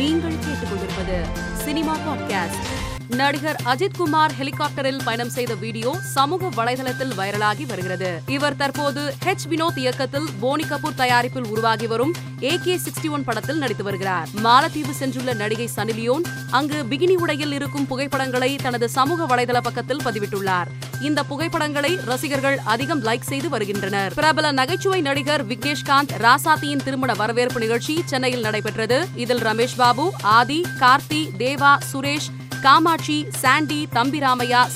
நீங்கள் கேட்டுக்கொண்டிருப்பது cinema podcast. நடிகர் அஜித் குமார் ஹெலிகாப்டரில் பயணம் செய்த வீடியோ சமூக வலைதளத்தில் வைரலாகி வருகிறது. இவர் தற்போது ஹெச் வினோத் இயக்கத்தில் போனி கபூர் தயாரிப்பில் உருவாகி வரும் ஏ கே சிக்ஸ்டி ஒன் படத்தில் நடித்து வருகிறார். மாலத்தீவு சென்றுள்ள நடிகை சனிலியோன் அங்கு பிகினி உடையில் இருக்கும் புகைப்படங்களை தனது சமூக வலைதள பக்கத்தில் பதிவிட்டுள்ளார். இந்த புகைப்படங்களை ரசிகர்கள் அதிகம் லைக் செய்து வருகின்றனர். பிரபல நகைச்சுவை நடிகர் விக்னேஷ்காந்த் ராசாத்தியின் திருமண வரவேற்பு நிகழ்ச்சி சென்னையில் நடைபெற்றது. இதில் ரமேஷ் பாபு ஆதி கார்த்தி தேவா சுரேஷ் காமாட்சி சாண்டி தம்பி ராமையா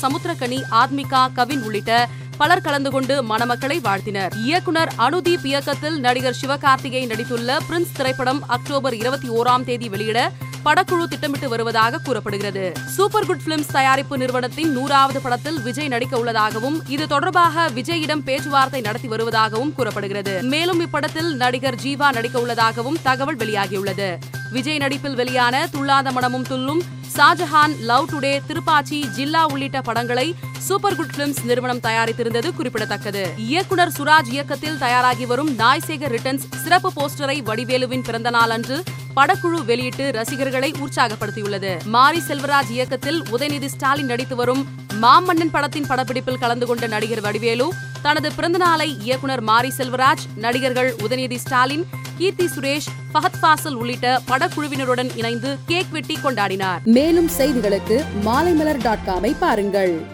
ஆத்மிகா கவின் உள்ளிட்ட பலர் கலந்து கொண்டு மணமக்களை வாழ்த்தினர். இயக்குனர் அனுதீப் இயக்கத்தில் நடிகர் சிவகார்த்திகேயன் நடித்துள்ள பிரின்ஸ் திரைப்படம் அக்டோபர் இருபத்தி ஓராம் தேதி வெளியிட படக்குழு திட்டமிட்டு வருவதாக கூறப்படுகிறது. சூப்பர் குட் பிலிம்ஸ் தயாரிப்பு நிறுவனத்தின் நூறாவது படத்தில் விஜய் நடிக்க உள்ளதாகவும் இது தொடர்பாக விஜயிடம் பேச்சுவார்த்தை நடத்தி வருவதாகவும் கூறப்படுகிறது. மேலும் இப்படத்தில் நடிகர் ஜீவா நடிக்க உள்ளதாகவும் தகவல் வெளியாகியுள்ளது. விஜய் நடிப்பில் வெளியான துள்ளாத மனமும் துள்ளும் ஷாஜஹான் லவ் டுடே திருப்பாச்சி ஜில்லா உள்ளிட்ட படங்களை சூப்பர் குட் பிலிம்ஸ் நிறுவனம் தயாரித்திருந்தது குறிப்பிடத்தக்கது. இயக்குனர் சுராஜ் இயக்கத்தில் தயாராகி வரும் நாய்சேகர் ரிட்டர்ன்ஸ் சிறப்பு போஸ்டரை வடிவேலுவின் பிறந்த அன்று படக்குழு வெளியிட்டு ரசிகர்களை உற்சாகப்படுத்தியுள்ளது. மாரி செல்வராஜ் இயக்கத்தில் உதயநிதி ஸ்டாலின் நடித்து வரும் மாமன்னன் படத்தின் படப்பிடிப்பில் கலந்து கொண்ட நடிகர் வடிவேலு தனது பிறந்தநாளை இயக்குனர் மாரி செல்வராஜ் நடிகர்கள் உதயநிதி ஸ்டாலின் கீர்த்தி சுரேஷ் ஃபஹத் ஃபாசல் உள்ளிட்ட படக்குழுவினருடன் இணைந்து கேக் வெட்டி கொண்டாடினார். மேலும் செய்திகளுக்கு மாலைமலர் டாட் காமை பாருங்கள்.